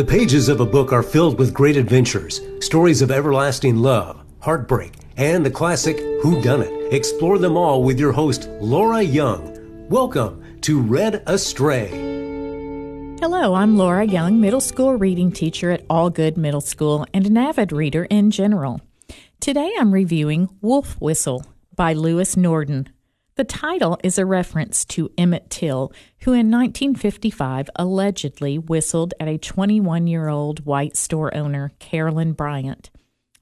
The pages of a book are filled with great adventures, stories of everlasting love, heartbreak, and the classic Who Done It. Explore them all with your host Laura Young. Welcome to Read Astray. Hello, I'm Laura Young, middle school reading teacher at Algood Middle School and an avid reader in general. Today I'm reviewing Wolf Whistle by Lewis Nordan. The title is a reference to Emmett Till, who in 1955 allegedly whistled at a 21 year old white store owner, Carolyn Bryant,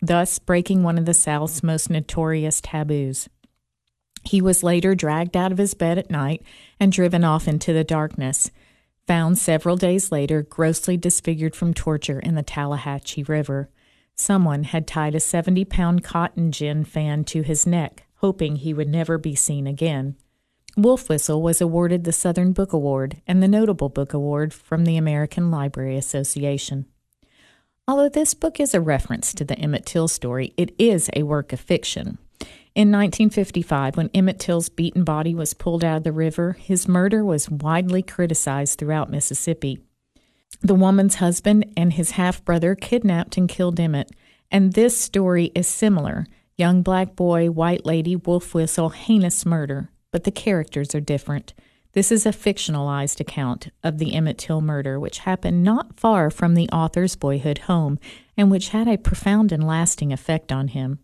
thus breaking one of the South's most notorious taboos. He was later dragged out of his bed at night and driven off into the darkness, found several days later grossly disfigured from torture in the Tallahatchie River. Someone had tied a 70 pound cotton gin fan to his neck hoping he would never be seen again. Wolf Whistle was awarded the Southern Book Award and the Notable Book Award from the American Library Association. Although this book is a reference to the Emmett Till story, it is a work of fiction. In 1955, when Emmett Till's beaten body was pulled out of the river, his murder was widely criticized throughout Mississippi. The woman's husband and his half brother kidnapped and killed Emmett, and this story is similar, Young black boy, white lady, wolf whistle, heinous murder, but the characters are different. This is a fictionalized account of the Emmett Till murder, which happened not far from the author's boyhood home and which had a profound and lasting effect on him.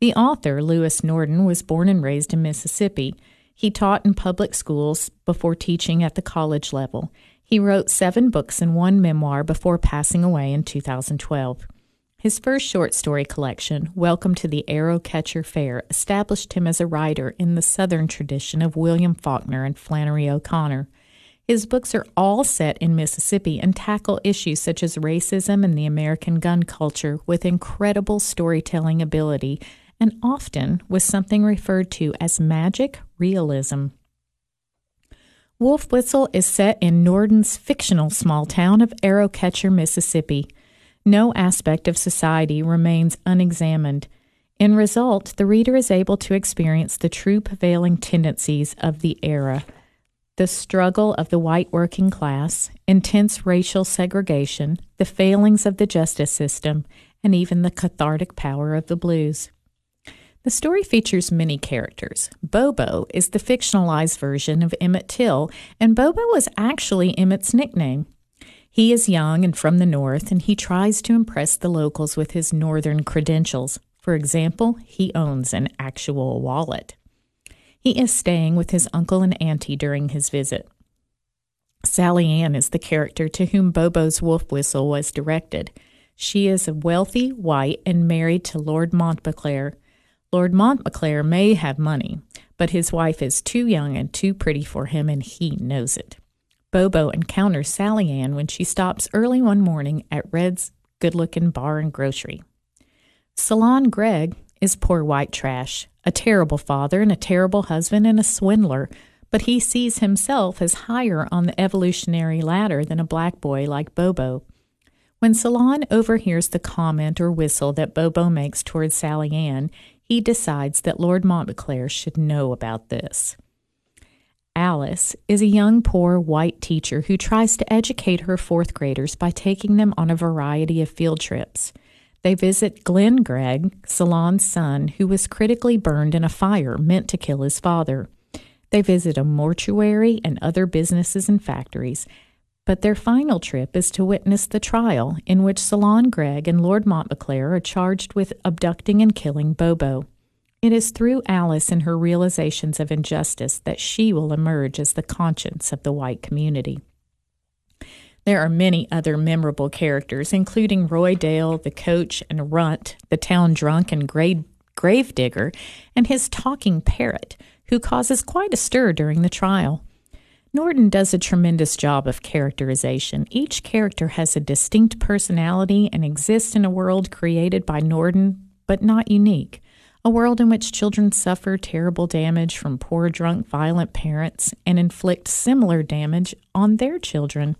The author, Lewis Nordan, was born and raised in Mississippi. He taught in public schools before teaching at the college level. He wrote seven books and one memoir before passing away in 2012. His first short story collection, Welcome to the Arrow Catcher Fair, established him as a writer in the Southern tradition of William Faulkner and Flannery O'Connor. His books are all set in Mississippi and tackle issues such as racism and the American gun culture with incredible storytelling ability and often with something referred to as magic realism. Wolf Whistle is set in Nordan's fictional small town of Arrowcatcher, Mississippi. No aspect of society remains unexamined. In result, the reader is able to experience the true prevailing tendencies of the era the struggle of the white working class, intense racial segregation, the failings of the justice system, and even the cathartic power of the blues. The story features many characters. Bobo is the fictionalized version of Emmett Till, and Bobo was actually Emmett's nickname. He is young and from the North, and he tries to impress the locals with his Northern credentials. For example, he owns an actual wallet. He is staying with his uncle and auntie during his visit. Sally Ann is the character to whom Bobo's wolf whistle was directed. She is a wealthy, white, and married to Lord Montbaclair. Lord Montbaclair may have money, but his wife is too young and too pretty for him, and he knows it. Bobo encounters Sally Ann when she stops early one morning at Red's good looking bar and grocery. Solon Gregg is poor white trash, a terrible father and a terrible husband and a swindler, but he sees himself as higher on the evolutionary ladder than a black boy like Bobo. When Solon overhears the comment or whistle that Bobo makes towards Sally Ann, he decides that Lord Montbaclair should know about this. Alice is a young, poor white teacher who tries to educate her fourth graders by taking them on a variety of field trips. They visit Glenn Gregg, Solon's son, who was critically burned in a fire meant to kill his father. They visit a mortuary and other businesses and factories. But their final trip is to witness the trial in which Solon Gregg and Lord Montbaclair are charged with abducting and killing Bobo. It is through Alice and her realizations of injustice that she will emerge as the conscience of the white community. There are many other memorable characters, including Roy Dale, the coach, and Runt, the town drunk and grave, gravedigger, and his talking parrot, who causes quite a stir during the trial. Norton does a tremendous job of characterization. Each character has a distinct personality and exists in a world created by Norton, but not unique a world in which children suffer terrible damage from poor, drunk, violent parents and inflict similar damage on their children.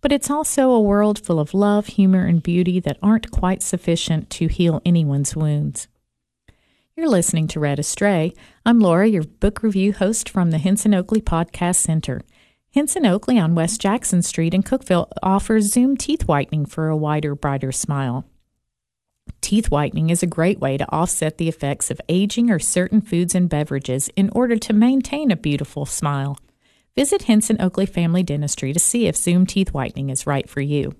But it's also a world full of love, humor, and beauty that aren't quite sufficient to heal anyone's wounds. You're listening to Read Astray. I'm Laura, your book review host from the Henson Oakley Podcast Center. Henson Oakley on West Jackson Street in Cookeville offers Zoom teeth whitening for a wider, brighter smile. Teeth whitening is a great way to offset the effects of aging or certain foods and beverages in order to maintain a beautiful smile. Visit Henson Oakley Family Dentistry to see if Zoom teeth whitening is right for you.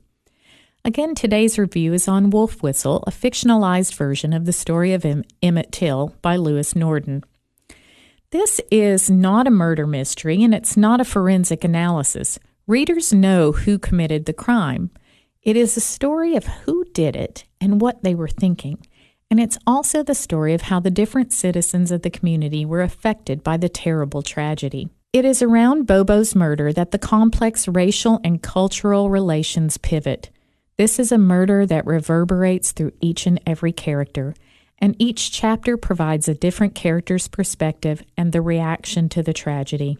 Again, today's review is on Wolf Whistle, a fictionalized version of the story of em- Emmett Till by Lewis Nordan. This is not a murder mystery and it's not a forensic analysis. Readers know who committed the crime. It is a story of who did it and what they were thinking. And it's also the story of how the different citizens of the community were affected by the terrible tragedy. It is around Bobo's murder that the complex racial and cultural relations pivot. This is a murder that reverberates through each and every character, and each chapter provides a different character's perspective and the reaction to the tragedy.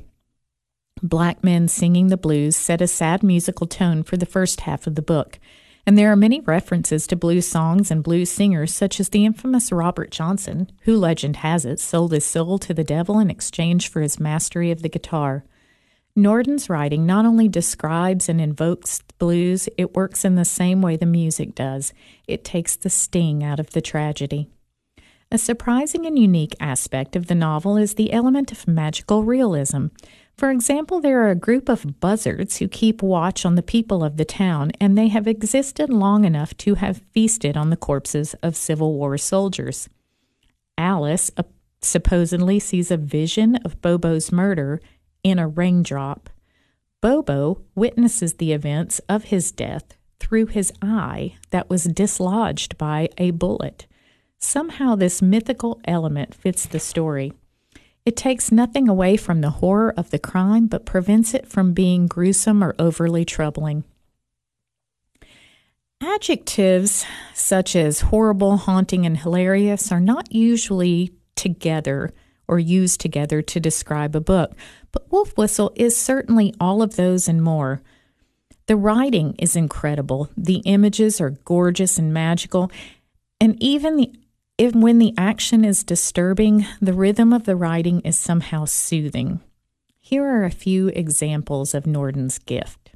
Black men singing the blues set a sad musical tone for the first half of the book, and there are many references to blues songs and blues singers, such as the infamous Robert Johnson, who, legend has it, sold his soul to the devil in exchange for his mastery of the guitar. Nordan's writing not only describes and invokes blues, it works in the same way the music does. It takes the sting out of the tragedy. A surprising and unique aspect of the novel is the element of magical realism. For example, there are a group of buzzards who keep watch on the people of the town, and they have existed long enough to have feasted on the corpses of Civil War soldiers. Alice uh, supposedly sees a vision of Bobo's murder in a raindrop. Bobo witnesses the events of his death through his eye that was dislodged by a bullet. Somehow, this mythical element fits the story. It takes nothing away from the horror of the crime, but prevents it from being gruesome or overly troubling. Adjectives such as horrible, haunting, and hilarious are not usually together or used together to describe a book, but Wolf Whistle is certainly all of those and more. The writing is incredible, the images are gorgeous and magical, and even the if, when the action is disturbing, the rhythm of the writing is somehow soothing. Here are a few examples of Nordan's gift.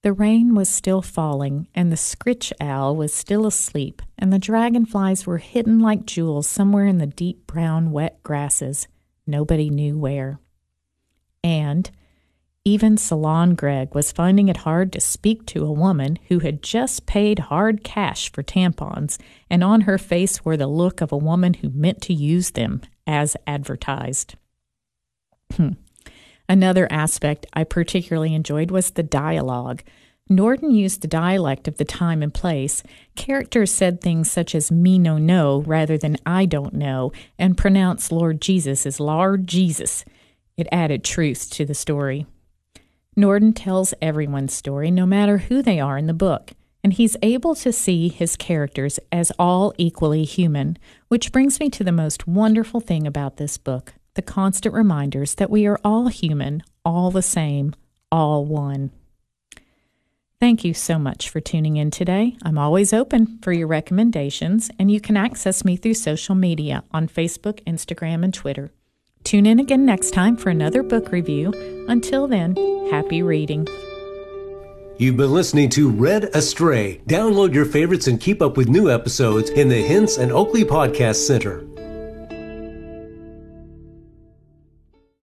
The rain was still falling, and the scritch owl was still asleep, and the dragonflies were hidden like jewels somewhere in the deep brown, wet grasses. Nobody knew where. And even Solon Gregg was finding it hard to speak to a woman who had just paid hard cash for tampons, and on her face wore the look of a woman who meant to use them as advertised. Hmm. Another aspect I particularly enjoyed was the dialogue. Norton used the dialect of the time and place. Characters said things such as me no know rather than I don't know, and pronounced Lord Jesus as Lord Jesus. It added truth to the story. Nordan tells everyone's story, no matter who they are in the book, and he's able to see his characters as all equally human, which brings me to the most wonderful thing about this book the constant reminders that we are all human, all the same, all one. Thank you so much for tuning in today. I'm always open for your recommendations, and you can access me through social media on Facebook, Instagram, and Twitter. Tune in again next time for another book review. Until then, happy reading. You've been listening to Read Astray. Download your favorites and keep up with new episodes in the Henson Oakley Podcast Center.